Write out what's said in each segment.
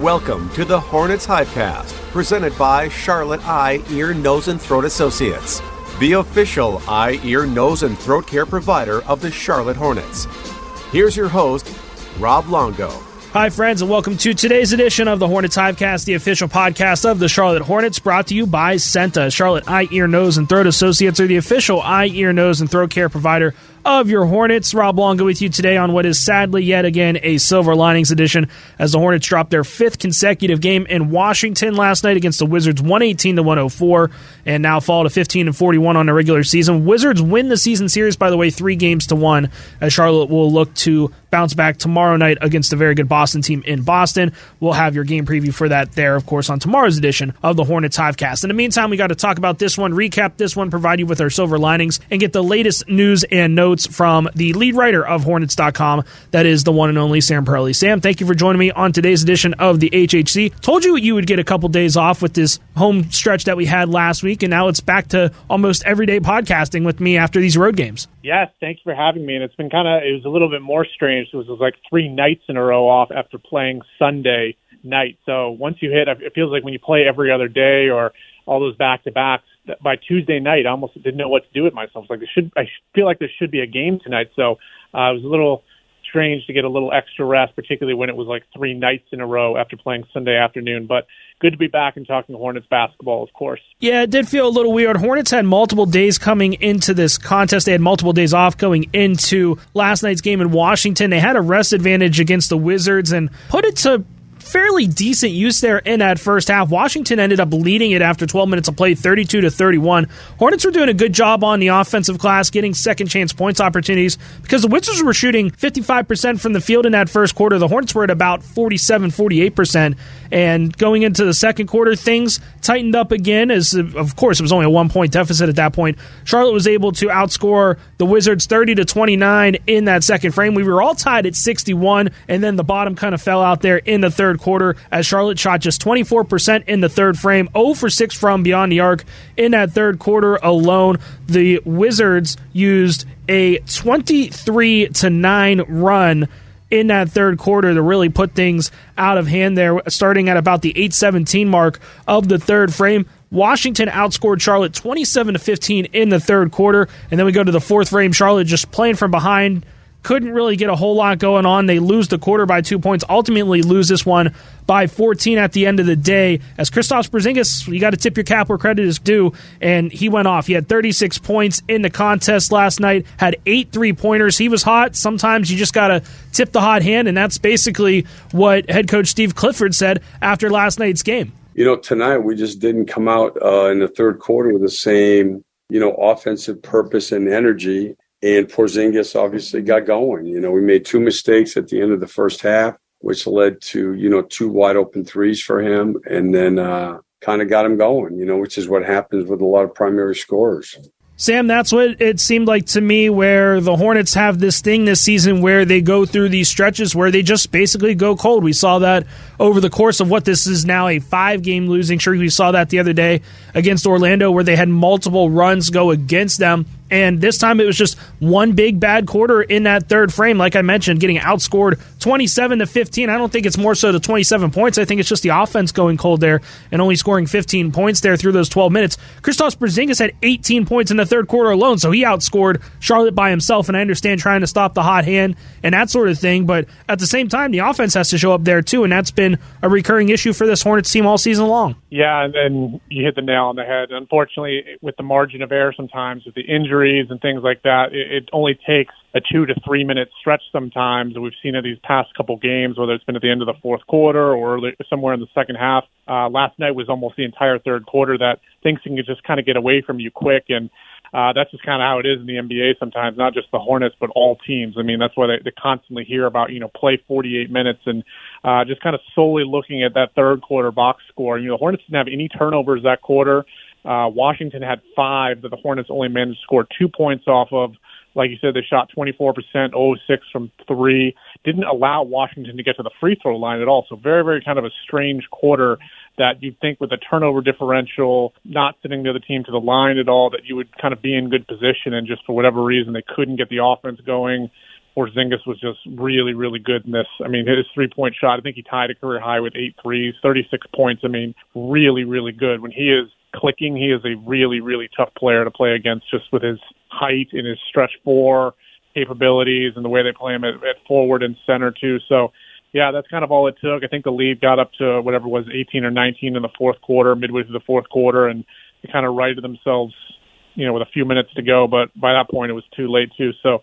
Welcome to the Hornets Hivecast, presented by Charlotte Eye, Ear, Nose, and Throat Associates, the official eye, ear, nose, and throat care provider of the Charlotte Hornets. Here's your host, Rob Longo. Hi, friends, and welcome to today's edition of the Hornets Hivecast, the official podcast of the Charlotte Hornets, brought to you by Senta. Charlotte Eye, Ear, Nose, and Throat Associates are the official eye, ear, nose, and throat care provider of your Hornets. Rob Longo with you today on what is sadly yet again a Silver Linings edition as the Hornets dropped their fifth consecutive game in Washington last night against the Wizards 118 to 104 and now fall to 15 and 41 on the regular season. Wizards win the season series by the way 3 games to 1 as Charlotte will look to bounce back tomorrow night against a very good Boston team in Boston. We'll have your game preview for that there of course on tomorrow's edition of the Hornets Hivecast. In the meantime, we got to talk about this one, recap this one, provide you with our Silver Linings and get the latest news and notes from the lead writer of Hornets.com. That is the one and only Sam Perley. Sam, thank you for joining me on today's edition of the HHC. Told you you would get a couple days off with this home stretch that we had last week, and now it's back to almost everyday podcasting with me after these road games. Yes, thank you for having me. And it's been kind of, it was a little bit more strange. It was, it was like three nights in a row off after playing Sunday night. So once you hit, it feels like when you play every other day or all those back to backs, by Tuesday night, I almost didn't know what to do with myself. Like, there should I feel like there should be a game tonight. So uh, it was a little strange to get a little extra rest, particularly when it was like three nights in a row after playing Sunday afternoon. But good to be back and talking Hornets basketball, of course. Yeah, it did feel a little weird. Hornets had multiple days coming into this contest. They had multiple days off going into last night's game in Washington. They had a rest advantage against the Wizards and put it to fairly decent use there in that first half. Washington ended up leading it after 12 minutes of play, 32 to 31. Hornets were doing a good job on the offensive glass, getting second chance points opportunities because the Wizards were shooting 55% from the field in that first quarter. The Hornets were at about 47, 48%. And going into the second quarter, things tightened up again. As of course, it was only a one point deficit at that point. Charlotte was able to outscore the Wizards 30 to 29 in that second frame. We were all tied at 61, and then the bottom kind of fell out there in the third quarter as Charlotte shot just 24% in the third frame, 0 for 6 from beyond the arc in that third quarter alone. The Wizards used a 23 to 9 run in that third quarter to really put things out of hand there, starting at about the 817 mark of the third frame. Washington outscored Charlotte 27 to 15 in the third quarter, and then we go to the fourth frame. Charlotte just playing from behind, couldn't really get a whole lot going on. They lose the quarter by two points, ultimately lose this one by 14 at the end of the day. As Kristaps Porzingis, you got to tip your cap where credit is due, and he went off. He had 36 points in the contest last night, had eight three pointers. He was hot. Sometimes you just got to tip the hot hand, and that's basically what head coach Steve Clifford said after last night's game. You know, tonight we just didn't come out uh, in the third quarter with the same, you know, offensive purpose and energy and Porzingis obviously got going. You know, we made two mistakes at the end of the first half, which led to, you know, two wide open threes for him and then uh, kind of got him going, you know, which is what happens with a lot of primary scorers. Sam, that's what it seemed like to me where the Hornets have this thing this season where they go through these stretches where they just basically go cold. We saw that over the course of what this is now a five game losing streak. We saw that the other day against Orlando where they had multiple runs go against them. And this time it was just one big bad quarter in that third frame. Like I mentioned, getting outscored 27 to 15. I don't think it's more so the 27 points. I think it's just the offense going cold there and only scoring 15 points there through those 12 minutes. Kristaps Porzingis had 18 points in the third quarter alone, so he outscored Charlotte by himself. And I understand trying to stop the hot hand and that sort of thing, but at the same time, the offense has to show up there too, and that's been a recurring issue for this Hornets team all season long. Yeah, and, you hit the nail on the head. Unfortunately, with the margin of error sometimes, with the injuries and things like that, it, it only takes a two to three minute stretch sometimes. We've seen it these past couple games, whether it's been at the end of the fourth quarter or somewhere in the second half. Uh, last night was almost the entire third quarter that things can just kind of get away from you quick. And uh, that's just kind of how it is in the NBA sometimes, not just the Hornets, but all teams. I mean, that's why they, they constantly hear about, you know, play 48 minutes and uh, just kind of solely looking at that third quarter box score. You know, the Hornets didn't have any turnovers that quarter. Uh, Washington had five that the Hornets only managed to score two points off of. Like you said, they shot 24%, 06 from three. Didn't allow Washington to get to the free throw line at all. So very, very kind of a strange quarter that you'd think with the turnover differential, not sending the other team to the line at all, that you would kind of be in good position. And just for whatever reason, they couldn't get the offense going. Porzingis was just really, really good in this. I mean, his three point shot, I think he tied a career high with eight threes, 36 points. I mean, really, really good. When he is clicking, he is a really, really tough player to play against just with his height and his stretch four capabilities and the way they play him at, at forward and center too. So, yeah, that's kind of all it took. I think the lead got up to whatever was 18 or 19 in the fourth quarter, midway through the fourth quarter, and they kind of righted themselves, you know, with a few minutes to go. But by that point, it was too late too. So,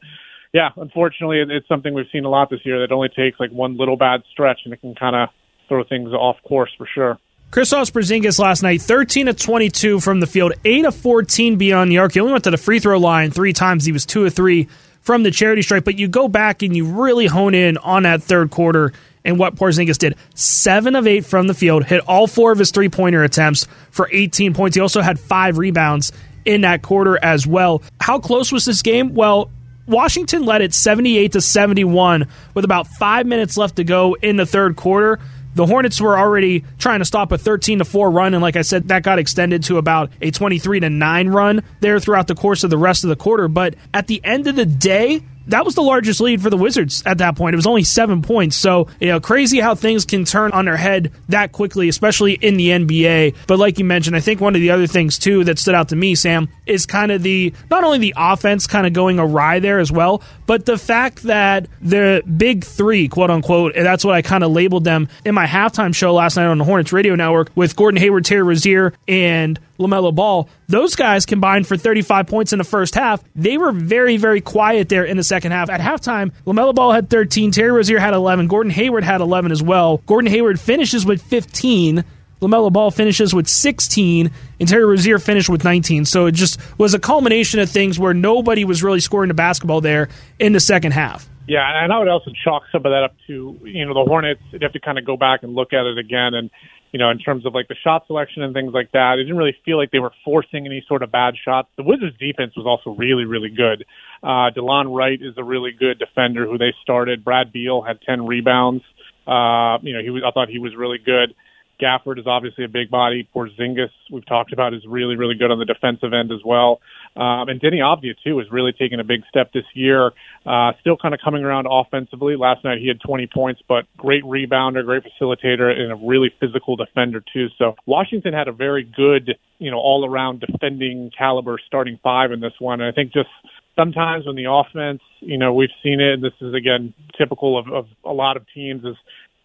yeah, unfortunately, it's something we've seen a lot this year that only takes like one little bad stretch and it can kind of throw things off course for sure. Kristaps Porzingis last night, 13 of 22 from the field, 8 of 14 beyond the arc. He only went to the free throw line three times. He was 2 of 3 from the charity stripe, but you go back and you really hone in on that third quarter and what Porzingis did. 7 of 8 from the field, hit all four of his three pointer attempts for 18 points. He also had five rebounds in that quarter as well. How close was this game? Well, Washington led it 78 to 71 with about five minutes left to go in the third quarter. The Hornets were already trying to stop a 13 to 4 run and like I said that got extended to about a 23 to 9 run there throughout the course of the rest of the quarter, but at the end of the day, that was the largest lead for the Wizards at that point. It was only seven points. So, you know, crazy how things can turn on their head that quickly, especially in the NBA. But like you mentioned, I think one of the other things too that stood out to me, Sam, is kind of the not only the offense kind of going awry there as well, but the fact that the big three, quote unquote, and that's what I kind of labeled them in my halftime show last night on the Hornets radio network with Gordon Hayward, Terry Rozier, and LaMelo Ball. Those guys combined for 35 points in the first half. They were very, very quiet there in the second half. At halftime, LaMelo Ball had 13, Terry Rozier had 11, Gordon Hayward had 11 as well. Gordon Hayward finishes with 15. LaMelo Ball finishes with 16, and Terry Rozier finished with 19. So it just was a culmination of things where nobody was really scoring the basketball there in the second half. Yeah, and I would also chalk some of that up to, you know, the Hornets, you have to kind of go back and look at it again. And you know, in terms of like the shot selection and things like that. It didn't really feel like they were forcing any sort of bad shots. The Wizards defense was also really, really good. Uh, Delon Wright is a really good defender who they started. Brad Beal had 10 rebounds. Uh, you know, he was, I thought he was really good. Gafford is obviously a big body. Porzingis, we've talked about, is really, really good on the defensive end as well. Um, and Deni Avdija, too, is really taking a big step this year. Uh, still kind of coming around offensively. Last night he had 20 points, but great rebounder, great facilitator, and a really physical defender, too. So Washington had a very good, you know, all around defending caliber starting five in this one. And I think just sometimes when the offense, you know, we've seen it, and this is again typical of, of a lot of teams, is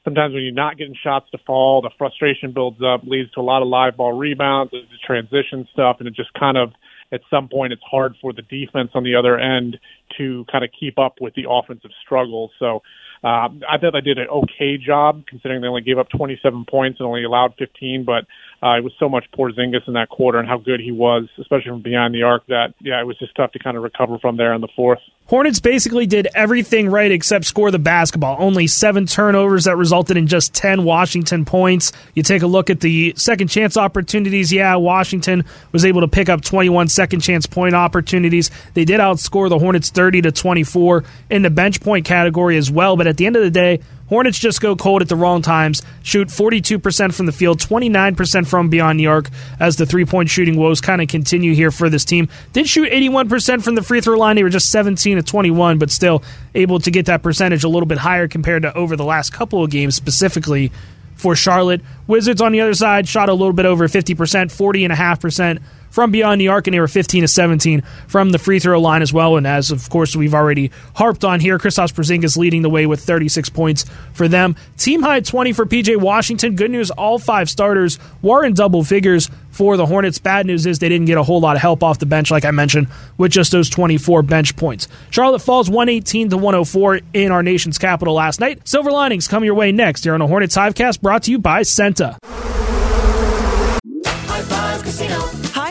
sometimes when you're not getting shots to fall, the frustration builds up, leads to a lot of live ball rebounds, the transition stuff, and it just kind of at some point it's hard for the defense on the other end to kind of keep up with the offensive struggles. So um, I thought they did an okay job considering they only gave up 27 points and only allowed 15, but uh, it was so much Porzingis in that quarter and how good he was, especially from behind the arc, that yeah, it was just tough to kind of recover from there in the fourth. Hornets basically did everything right except score the basketball. Only seven turnovers that resulted in just 10 Washington points. You take a look at the second chance opportunities. Yeah, Washington was able to pick up 21 second chance point opportunities. They did outscore the Hornets 30 to 24 in the bench point category as well. But at the end of the day, Hornets just go cold at the wrong times, shoot 42% from the field, 29% from beyond New York as the three point shooting woes kind of continue here for this team. Did shoot 81% from the free throw line. They were just 17 to 21, but still able to get that percentage a little bit higher compared to over the last couple of games, specifically for Charlotte. Wizards on the other side shot a little bit over 50%, 40.5% from beyond the arc, and they were 15 to 17 from the free throw line as well. And as of course we've already harped on here, Kristaps Porzingis leading the way with 36 points for them. Team high 20 for PJ Washington. Good news, all five starters were in double figures for the Hornets. Bad news is they didn't get a whole lot of help off the bench, like I mentioned, with just those 24 bench points. Charlotte falls 118 to 104 in our nation's capital last night. Silver linings come your way next here on a Hornets Hivecast brought to you by Senta. High Five Casino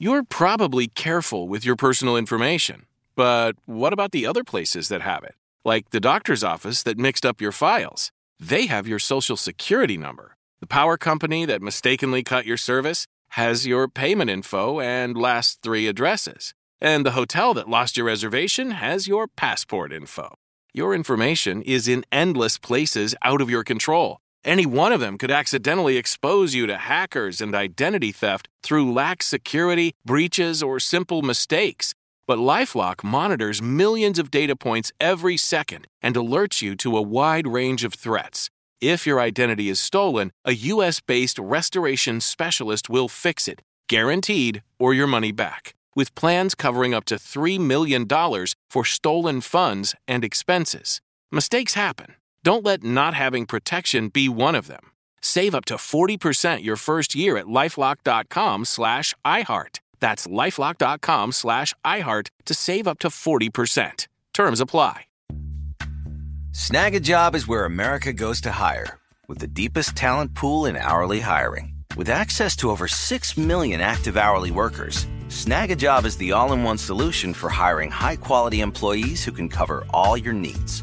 You're probably careful with your personal information, but what about the other places that have it? Like the doctor's office that mixed up your files. They have your social security number. The power company that mistakenly cut your service has your payment info and last three addresses. And the hotel that lost your reservation has your passport info. Your information is in endless places out of your control. Any one of them could accidentally expose you to hackers and identity theft through lax security, breaches, or simple mistakes. But Lifelock monitors millions of data points every second and alerts you to a wide range of threats. If your identity is stolen, a US based restoration specialist will fix it, guaranteed, or your money back. With plans covering up to $3 million for stolen funds and expenses. Mistakes happen. Don't let not having protection be one of them. Save up to 40% your first year at lifelock.com slash iHeart. That's lifelock.com slash iHeart to save up to 40%. Terms apply. Snag a job is where America goes to hire, with the deepest talent pool in hourly hiring. With access to over 6 million active hourly workers, Snag a job is the all in one solution for hiring high quality employees who can cover all your needs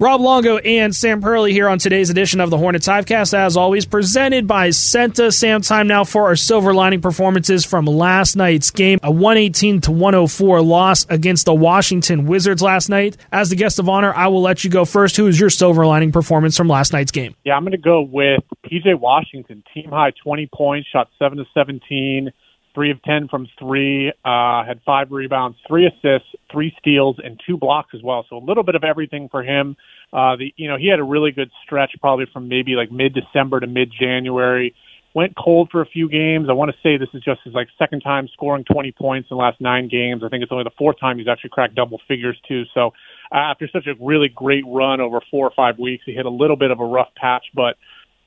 Rob Longo and Sam Perley here on today's edition of the Hornets Hivecast, as always, presented by Senta. Sam, time now for our silver lining performances from last night's game. A 118 to 104 loss against the Washington Wizards last night. As the guest of honor, I will let you go first. Who is your silver lining performance from last night's game? Yeah, I'm going to go with PJ Washington. Team high 20 points, shot 7 to 17 three of 10 from three, uh, had five rebounds, three assists, three steals, and two blocks as well. So a little bit of everything for him. Uh, the, you know, he had a really good stretch probably from maybe like mid December to mid January. Went cold for a few games. I want to say this is just his like second time scoring 20 points in the last nine games. I think it's only the fourth time he's actually cracked double figures too. So uh, after such a really great run over four or five weeks, he hit a little bit of a rough patch, but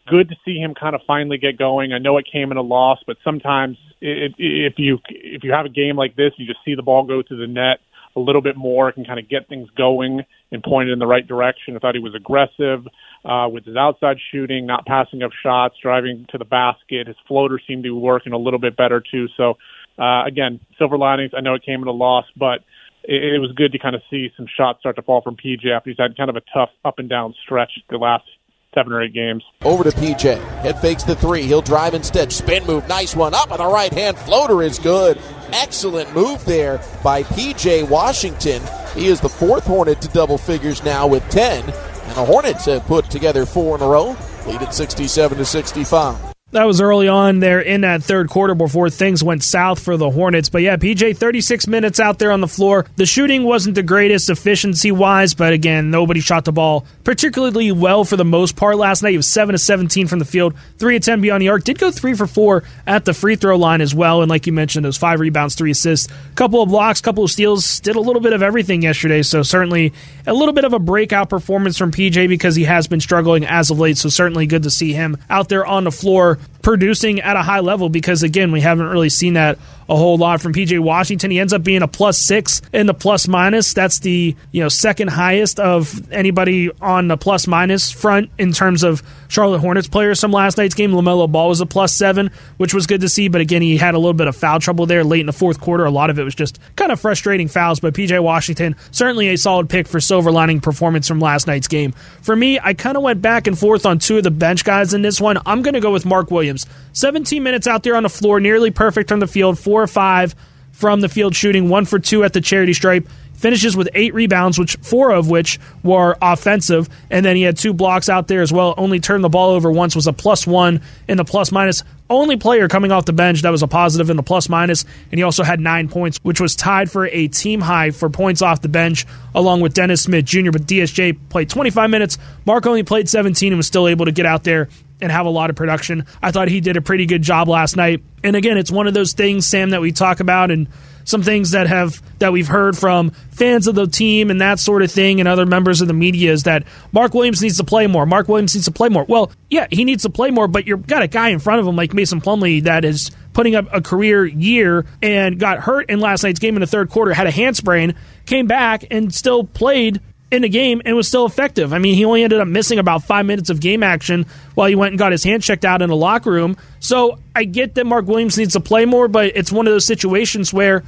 good to see him kind of finally get going. I know it came in a loss, but sometimes it, if you if you have a game like this, you just see the ball go to the net a little bit more, it can kind of get things going and point it in the right direction. I thought he was aggressive uh, with his outside shooting, not passing up shots, driving to the basket. His floater seemed to be working a little bit better too. So uh, again, silver linings. I know it came in a loss, but it, it was good to kind of see some shots start to fall from PJ after he's had kind of a tough up and down stretch the last seven or eight games. Over to PJ. Head fakes the three. He'll drive instead. Spin move. Nice one. Up on the right hand. Floater is good. Excellent move there by PJ Washington. He is the fourth Hornet to double figures now with 10. And the Hornets have put together four in a row, lead at 67 to 65. That was early on there in that third quarter before things went south for the Hornets. But yeah, PJ, 36 minutes out there on the floor. The shooting wasn't the greatest efficiency wise, but again, nobody shot the ball particularly well for the most part last night. He was 7 to 17 from the field, 3 of 10 beyond the arc. Did go 3 for 4 at the free throw line as well. And like you mentioned, those five rebounds, three assists, couple of blocks, couple of steals. Did a little bit of everything yesterday. So certainly a little bit of a breakout performance from PJ because he has been struggling as of late. So certainly good to see him out there on the floor producing at a high level because again we haven't really seen that a whole lot from PJ Washington. He ends up being a plus six in the plus minus. That's the you know second highest of anybody on the plus minus front in terms of Charlotte Hornets players from last night's game. LaMelo Ball was a plus seven, which was good to see. But again, he had a little bit of foul trouble there late in the fourth quarter. A lot of it was just kind of frustrating fouls. But PJ Washington certainly a solid pick for silver lining performance from last night's game. For me, I kind of went back and forth on two of the bench guys in this one. I'm going to go with Mark Williams. 17 minutes out there on the floor, nearly perfect from the field, four or five from the field shooting, one for two at the charity stripe. Finishes with eight rebounds, which four of which were offensive, and then he had two blocks out there as well. Only turned the ball over once. Was a plus one in the plus minus. Only player coming off the bench that was a positive in the plus minus, and he also had nine points, which was tied for a team high for points off the bench, along with Dennis Smith Jr. But DSJ played 25 minutes. Mark only played 17 and was still able to get out there and have a lot of production. I thought he did a pretty good job last night. And again, it's one of those things, Sam, that we talk about and some things that have that we've heard from fans of the team and that sort of thing and other members of the media is that Mark Williams needs to play more. Mark Williams needs to play more. Well, yeah, he needs to play more, but you've got a guy in front of him like Mason Plumlee that is putting up a career year and got hurt in last night's game in the third quarter, had a hand sprain, came back and still played in the game and was still effective. I mean, he only ended up missing about five minutes of game action while he went and got his hand checked out in the locker room. So I get that Mark Williams needs to play more, but it's one of those situations where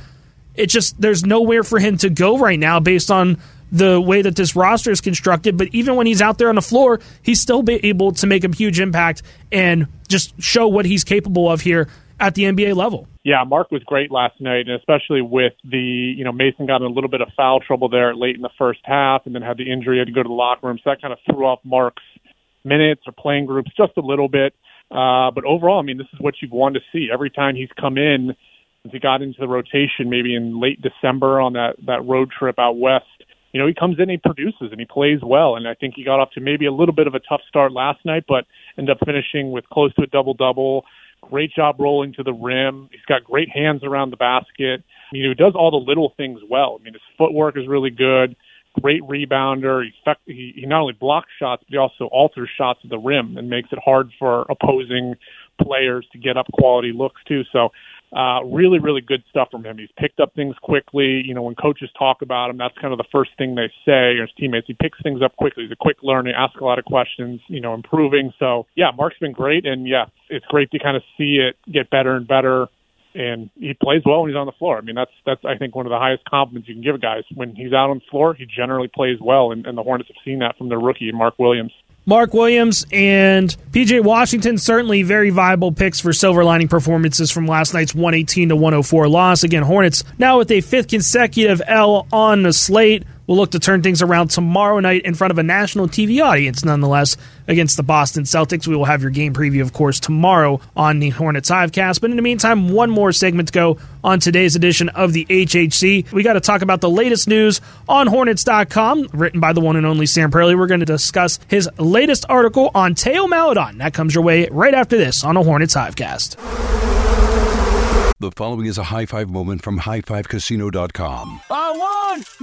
it just there's nowhere for him to go right now based on the way that this roster is constructed. But even when he's out there on the floor, he's still able to make a huge impact and just show what he's capable of here at the NBA level. Yeah, Mark was great last night, and especially with the, you know, Mason got in a little bit of foul trouble there late in the first half and then had the injury, had to go to the locker room. So that kind of threw off Mark's minutes or playing groups just a little bit. Uh, but overall, I mean, this is what you've wanted to see. Every time he's come in, since he got into the rotation, maybe in late December on that, that road trip out west, you know, he comes in, he produces, and he plays well. And I think he got off to maybe a little bit of a tough start last night, but ended up finishing with close to a double double. Great job rolling to the rim. He's got great hands around the basket. You know, he does all the little things well. I mean, his footwork is really good. Great rebounder. He, he, he not only blocks shots, but he also alters shots at the rim and makes it hard for opposing players to get up quality looks too. So uh, really, really good stuff from him. He's picked up things quickly. You know, when coaches talk about him, that's kind of the first thing they say, or his teammates. He picks things up quickly. He's a quick learner, asks a lot of questions, you know, improving. So, yeah, Mark's been great. And, yeah, it's great to kind of see it get better and better. And he plays well when he's on the floor. I mean, that's, that's I think, one of the highest compliments you can give guys. When he's out on the floor, he generally plays well. And, and the Hornets have seen that from their rookie, Mark Williams. Mark Williams and PJ Washington certainly very viable picks for silver lining performances from last night's 118 to 104 loss. Again, Hornets now with a fifth consecutive L on the slate. We'll look to turn things around tomorrow night in front of a national TV audience, nonetheless, against the Boston Celtics. We will have your game preview, of course, tomorrow on the Hornets Hivecast. But in the meantime, one more segment to go on today's edition of the HHC. We got to talk about the latest news on Hornets.com, written by the one and only Sam Perley. We're going to discuss his latest article on Theo Maledon. That comes your way right after this on a Hornets Hivecast. The following is a high five moment from highfivecasino.com. I won!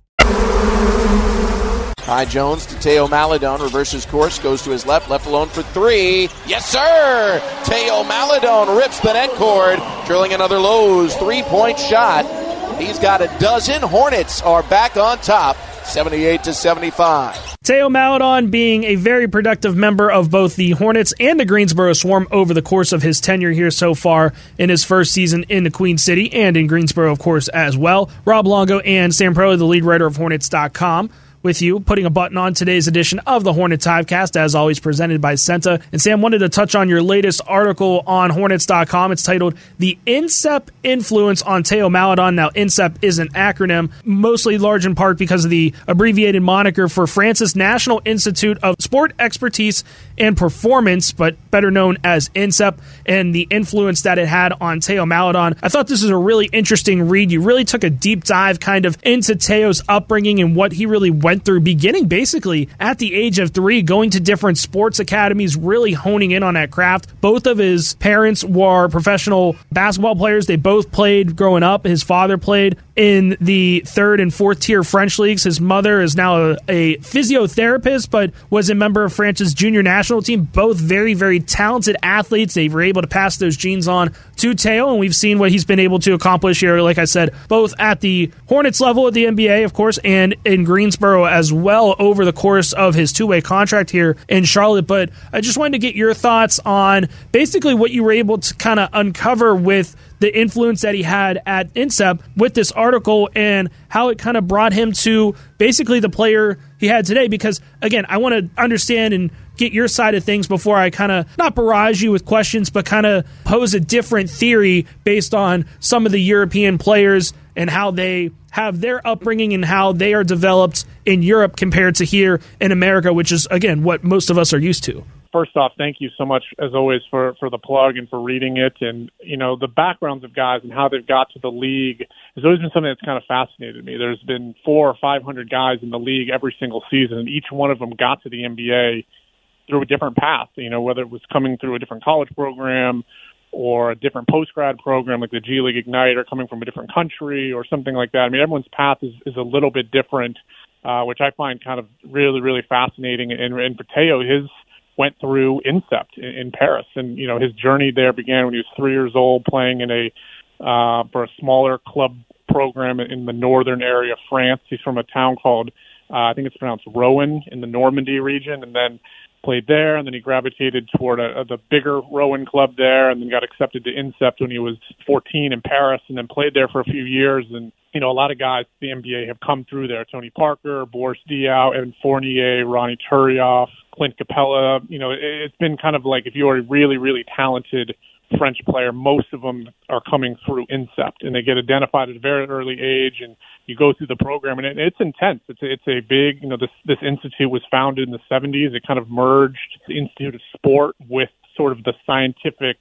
Kai Jones to Theo Maledon, reverses course, goes to his left, left alone for three. Yes, sir! Theo Maledon rips the net cord, drilling another Lowe's three point shot. He's got a dozen. Hornets are back on top, 78 to 75. Theo Maledon being a very productive member of both the Hornets and the Greensboro Swarm over the course of his tenure here so far in his first season in the Queen City and in Greensboro, of course, as well. Rob Longo and Sam Perley, the lead writer of Hornets.com with you, putting a button on today's edition of the Hornets Hivecast, as always presented by Senta. And Sam wanted to touch on your latest article on Hornets.com. It's titled The INSEP Influence on Theo Maledon. Now, INSEP is an acronym, mostly large in part because of the abbreviated moniker for France's National Institute of Sport Expertise and Performance, but better known as INSEP, and the influence that it had on Theo Maledon. I thought this was a really interesting read. You really took a deep dive kind of into Theo's upbringing and what he really went went through beginning basically at the age of three, going to different sports academies, really honing in on that craft. Both of his parents were professional basketball players. They both played growing up. His father played in the third and fourth tier French leagues. His mother is now a, a physiotherapist, but was a member of France's junior national team. Both very, very talented athletes. They were able to pass those genes on to Theo, and we've seen what he's been able to accomplish here, like I said, both at the Hornets level at the NBA, of course, and in Greensboro as well over the course of his two way contract here in Charlotte. But I just wanted to get your thoughts on basically what you were able to kind of uncover with the influence that he had at INSEP with this article and how it kind of brought him to basically the player he had today. Because, again, I want to understand and get your side of things before I kind of not barrage you with questions, but kind of pose a different theory based on some of the European players and how they have their upbringing and how they are developed in Europe compared to here in America, which is, again, what most of us are used to first off, thank you so much as always for for the plug and for reading it. And you know the backgrounds of guys and how they've got to the league has always been something that's kind of fascinated me. There's been four or five hundred guys in the league every single season, and each one of them got to the NBA through a different path. You know, whether it was coming through a different college program or a different post grad program like the G League Ignite, or coming from a different country or something like that. I mean, everyone's path is is a little bit different. Uh, which I find kind of really, really fascinating. And, and for Theo, his went through INSEP in, in Paris, and you know his journey there began when he was three years old, playing in a uh, for a smaller club program in the northern area of France. He's from a town called uh, I think it's pronounced Rouen in the Normandy region, and then played there, and then he gravitated toward a, a, the bigger Rouen club there, and then got accepted to INSEP when he was 14 in Paris, and then played there for a few years. And you know, a lot of guys the NBA have come through there: Tony Parker, Boris Diaw, Evan Fournier, Ronny Turiaf, Clint Capela. You know, it, it's been kind of like if you're a really, really talented French player, most of them are coming through INSEP, and they get identified at a very early age, and you go through the program, and it, it's intense. It's a, it's a big, you know, this this institute was founded in the 70s. It kind of merged the Institute of Sport with sort of the scientific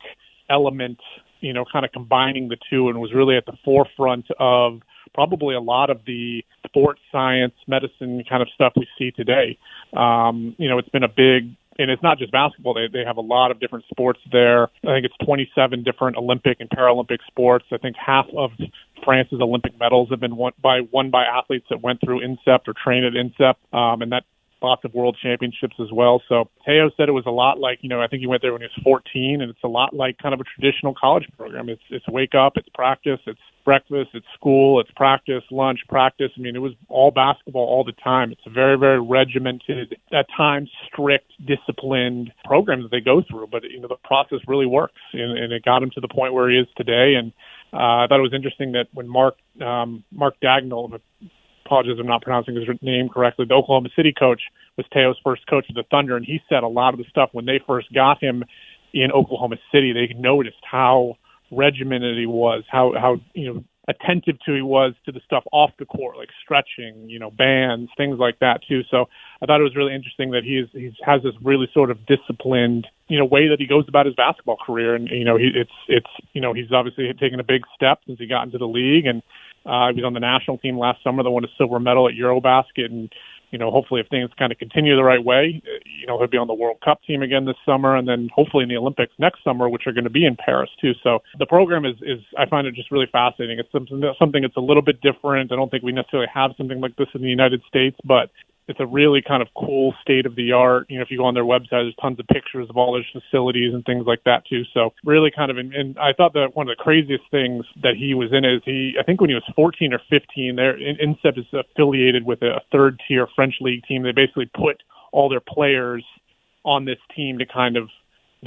element, you know, kind of combining the two, and was really at the forefront of probably a lot of the sports science, medicine kind of stuff we see today. Um, you know, it's been a big and it's not just basketball. They they have a lot of different sports there. I think it's 27 different Olympic and Paralympic sports. I think half of France's Olympic medals have been won by won by athletes that went through INSEP or trained at INSEP, um, and that lots of world championships as well. So Theo said it was a lot like, you know, I think he went there when he was 14 and it's a lot like kind of a traditional college program. It's, it's wake up, it's practice, it's breakfast, it's school, it's practice, lunch, practice. I mean, it was all basketball all the time. It's a very, very regimented, at times strict, disciplined program that they go through, but you know, the process really works and, and it got him to the point where he is today. And, uh, I thought it was interesting that when Mark, um, Mark Daigneault, apologize I'm not pronouncing his name correctly. The Oklahoma City coach was Theo's first coach of the Thunder, and he said a lot of the stuff when they first got him in Oklahoma City. They noticed how regimented he was, how how you know attentive to he was to the stuff off the court, like stretching, you know, bands, things like that too. So I thought it was really interesting that he's he has this really sort of disciplined, you know, way that he goes about his basketball career, and you know, he, it's it's you know he's obviously taken a big step since he got into the league, and uh, he was on the national team last summer that won a silver medal at Eurobasket, and you know, hopefully if things kind of continue the right way, you know, he'll be on the World Cup team again this summer, and then hopefully in the Olympics next summer, which are going to be in Paris too. So the program is is I find it just really fascinating. It's something something that's a little bit different. I don't think we necessarily have something like this in the United States, but it's a really kind of cool state of the art. You know, if you go on their website, there's tons of pictures of all their facilities and things like that too. So really kind of, in, and I thought that one of the craziest things that he was in is he, I think when he was 14 or 15, there, INSEP is affiliated with a third tier French league team. They basically put all their players on this team to kind of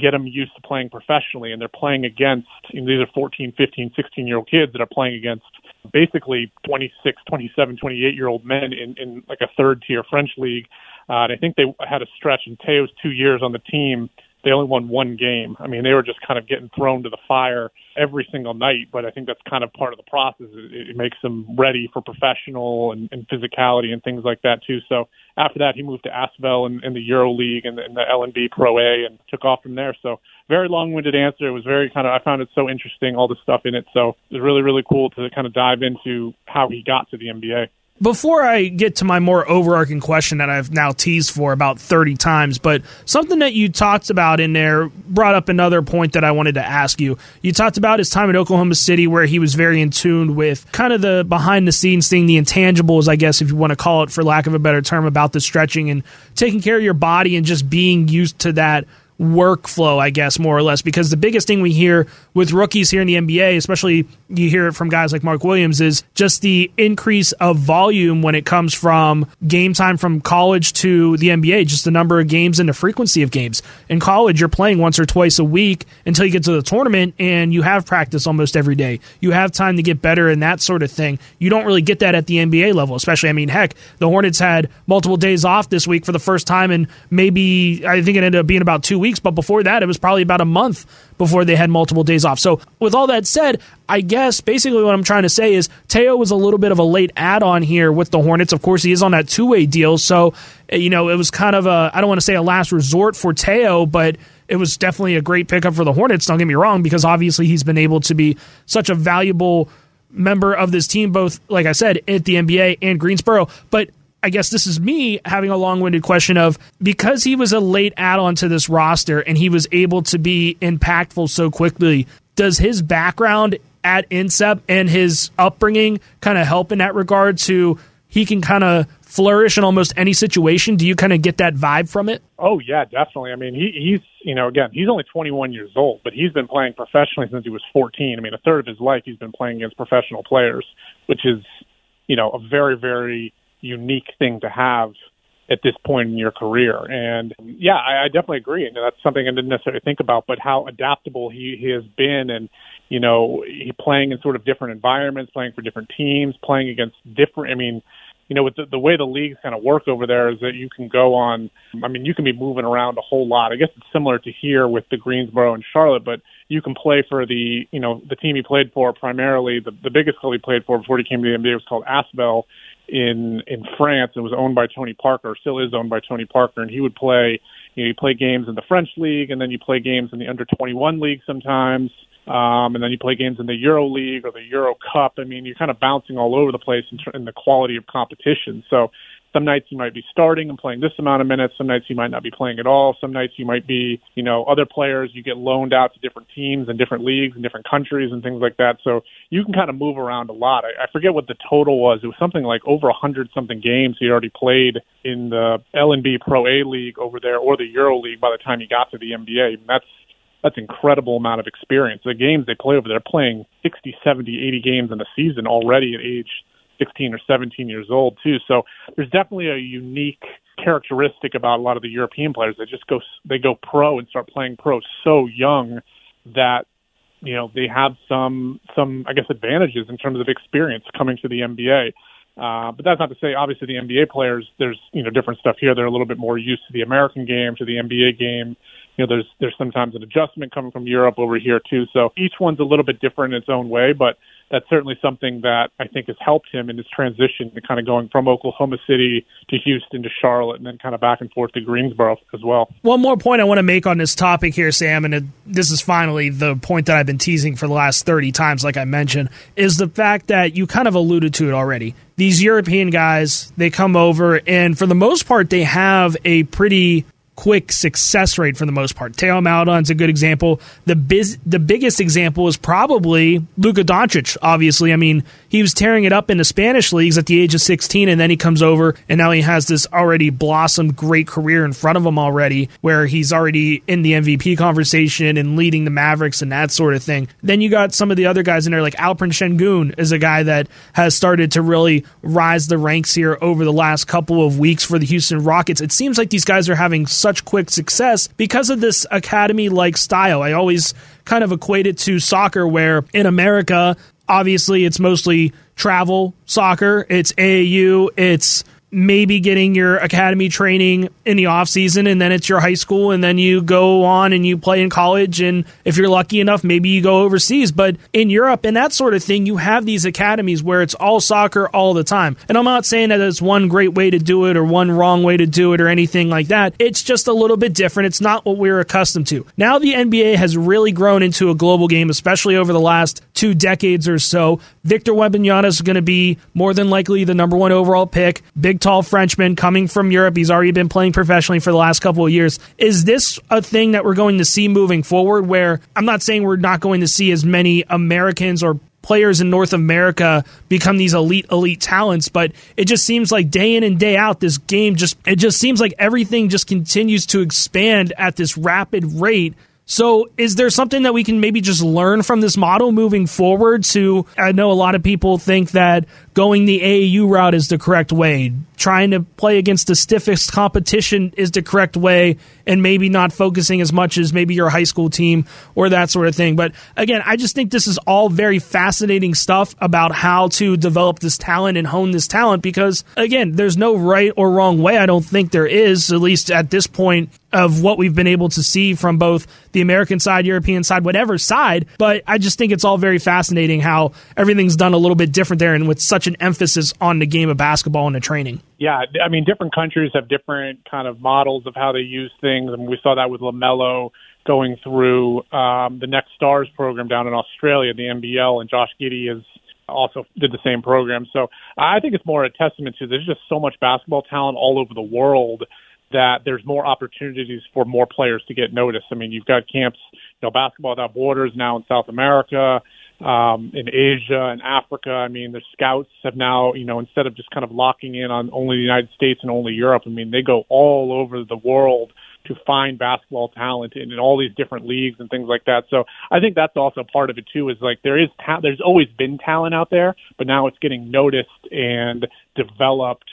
get them used to playing professionally and they're playing against you know, these are 14 15 16 year old kids that are playing against basically 26 27 28 year old men in in like a third tier french league uh, and i think they had a stretch in theo's two years on the team they only won one game. I mean, they were just kind of getting thrown to the fire every single night. But I think that's kind of part of the process. It, it makes them ready for professional and, and physicality and things like that too. So after that, he moved to Asvel in, in the Euro League and, and the LNB Pro A and took off from there. So very long-winded answer. It was very kind of I found it so interesting, all the stuff in it. So it was really really cool to kind of dive into how he got to the NBA before I get to my more overarching question that I've now teased for about 30 times, but something that you talked about in there brought up another point that I wanted to ask you. You talked about his time at Oklahoma City where he was very in tune with kind of the behind the scenes thing, the intangibles, I guess, if you want to call it for lack of a better term, about the stretching and taking care of your body and just being used to that workflow, I guess, more or less. Because the biggest thing we hear with rookies here in the NBA, especially you hear it from guys like Mark Williams, is just the increase of volume when it comes from game time from college to the NBA, just the number of games and the frequency of games. In college, you're playing once or twice a week until you get to the tournament and you have practice almost every day. You have time to get better and that sort of thing. You don't really get that at the NBA level, especially, I mean, heck, the Hornets had multiple days off this week for the first time and maybe, I think it ended up being about two weeks, but before that, it was probably about a month before they had multiple days off. So, with all that said, I guess basically what I'm trying to say is Theo was a little bit of a late add on here with the Hornets. Of course, he is on that two way deal. So, eh, you know, it was kind of a, I don't want to say a last resort for Theo, but it was definitely a great pickup for the Hornets. Don't get me wrong, because obviously he's been able to be such a valuable member of this team, both, like I said, at the NBA and Greensboro. But I guess this is me having a long winded question of because he was a late add on to this roster and he was able to be impactful so quickly, does his background at INSEP and his upbringing kind of help in that regard to he can kind of flourish in almost any situation? Do you kind of get that vibe from it? Oh yeah, definitely. I mean, he, he's you know again he's only 21 years old, but he's been playing professionally since he was 14. I mean, a third of his life he's been playing against professional players, which is you know a very very unique thing to have at this point in your career. And yeah, I, I definitely agree. And that's something I didn't necessarily think about, but how adaptable he, he has been and, you know, he playing in sort of different environments, playing for different teams, playing against different, I mean, you know, with the, the way the leagues kind of work over there is that you can go on, I mean, you can be moving around a whole lot. I guess it's similar to here with the Greensboro and Charlotte, but you can play for the, you know, the team he played for primarily, the, the biggest club he played for before he came to the NBA was called Asvel in in France and was owned by Tony Parker, still is owned by Tony Parker, and he would play. You know, you play games in the French league, and then you play games in the under 21 league sometimes. Um, and then you play games in the Euro League or the Euro Cup. I mean, you're kind of bouncing all over the place in, in the quality of competition. So some nights you might be starting and playing this amount of minutes. Some nights you might not be playing at all. Some nights you might be, you know, other players. You get loaned out to different teams and different leagues and different countries and things like that. So you can kind of move around a lot. I, I forget what the total was. It was something like over a hundred something games he already played in the LNB Pro A League over there or the Euro League by the time he got to the NBA. That's that's incredible amount of experience. The games they play over there, playing 60, 70, 80 games in a season already at age 16 or 17 years old too. So there's definitely a unique characteristic about a lot of the European players. They just go they go pro and start playing pro so young that you know they have some some I guess advantages in terms of experience coming to the NBA. Uh, but that's not to say, obviously, the NBA players. There's you know different stuff here. They're a little bit more used to the American game, to the NBA game. You know, there's there's sometimes an adjustment coming from Europe over here too. So each one's a little bit different in its own way. But that's certainly something that I think has helped him in his transition to kind of going from Oklahoma City to Houston to Charlotte and then kind of back and forth to Greensboro as well. One more point I want to make on this topic here, Sam, and it, this is finally the point that I've been teasing for the last 30 times, like I mentioned, is the fact that you kind of alluded to it already. These European guys, they come over, and for the most part, they have a pretty quick success rate for the most part. Theo Maledon's a good example. The biz, the biggest example is probably Luka Doncic. Obviously, I mean he was tearing it up in the Spanish leagues at the age of 16, and then he comes over and now he has this already blossomed great career in front of him already, where he's already in the MVP conversation and leading the Mavericks and that sort of thing. Then you got some of the other guys in there, like Alperen Sengun is a guy that has started to really rise the ranks here over the last couple of weeks for the Houston Rockets. It seems like these guys are having such quick success because of this academy like style. I always kind of equate it to soccer, where in America, obviously it's mostly travel soccer, it's AAU, it's maybe getting your academy training in the off season and then it's your high school and then you go on and you play in college and if you're lucky enough maybe you go overseas. But in Europe and that sort of thing you have these academies where it's all soccer all the time. And I'm not saying that it's one great way to do it or one wrong way to do it or anything like that. It's just a little bit different. It's not what we're accustomed to. Now the NBA has really grown into a global game especially over the last two decades or so. Victor Wembanyama is going to be more than likely the number one overall pick. Big tall Frenchman coming from Europe. He's already been playing professionally for the last couple of years. Is this a thing that we're going to see moving forward? Where I'm not saying we're not going to see as many Americans or players in North America become these elite elite talents but it just seems like day in and day out this game just it just seems like everything just continues to expand at this rapid rate so, is there something that we can maybe just learn from this model moving forward? To I know a lot of people think that going the AAU route is the correct way. Trying to play against the stiffest competition is the correct way, and maybe not focusing as much as maybe your high school team or that sort of thing. But again, I just think this is all very fascinating stuff about how to develop this talent and hone this talent because, again, there's no right or wrong way. I don't think there is, at least at this point of what we've been able to see from both the American side, European side, whatever side. But I just think it's all very fascinating how everything's done a little bit different there and with such an emphasis on the game of basketball and the training. Yeah, I mean, different countries have different kind of models of how they use things. I mean, we saw that with LaMelo going through um, the Next Stars program down in Australia, the NBL, and Josh Giddey is also did the same program. So I think it's more a testament to there's just so much basketball talent all over the world that there's more opportunities for more players to get noticed. I mean, you've got camps, you know, basketball without borders now in South America, um, in Asia and Africa. I mean, the scouts have now, you know, instead of just kind of locking in on only the United States and only Europe, I mean, they go all over the world to find basketball talent in, in all these different leagues and things like that. So I think that's also part of it too. Is like there is ta- there's always been talent out there, but now it's getting noticed and developed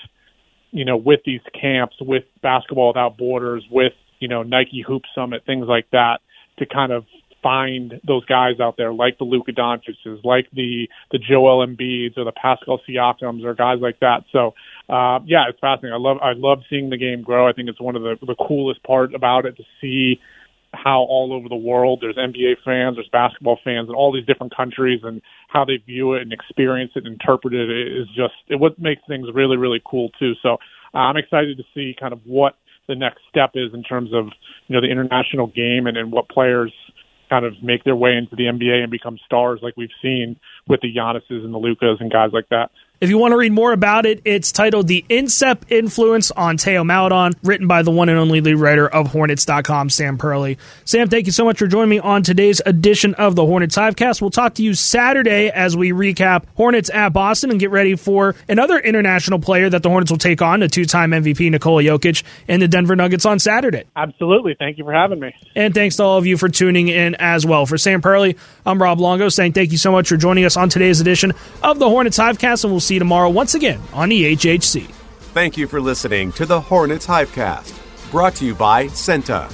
you know, with these camps, with Basketball Without Borders, with, you know, Nike Hoop Summit, things like that, to kind of find those guys out there like the Luka Doncic's, like the the Joel Embiid's or the Pascal Siakams or guys like that. So uh, yeah, it's fascinating. I love I love seeing the game grow. I think it's one of the the coolest part about it to see how all over the world there's NBA fans, there's basketball fans in all these different countries, and how they view it and experience it and interpret it is just it what makes things really really cool too. So uh, I'm excited to see kind of what the next step is in terms of you know the international game and, and what players kind of make their way into the NBA and become stars like we've seen with the Giannis's and the Lucas and guys like that. If you want to read more about it, it's titled The INSEP Influence on Theo Maledon, written by the one and only lead writer of Hornets.com, Sam Perley. Sam, thank you so much for joining me on today's edition of the Hornets Hivecast. We'll talk to you Saturday as we recap Hornets at Boston and get ready for another international player that the Hornets will take on, the two time MVP Nikola Jokic, and the Denver Nuggets on Saturday. Absolutely. Thank you for having me. And thanks to all of you for tuning in as well. For Sam Perley, I'm Rob Longo saying thank you so much for joining us on today's edition of the Hornets Hivecast, and we'll see you tomorrow once again on EHHC. Thank you for listening to the Hornets Hivecast, brought to you by CEENTA,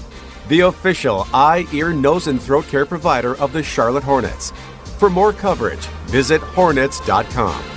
the official eye, ear, nose, and throat care provider of the Charlotte Hornets. For more coverage, visit hornets.com.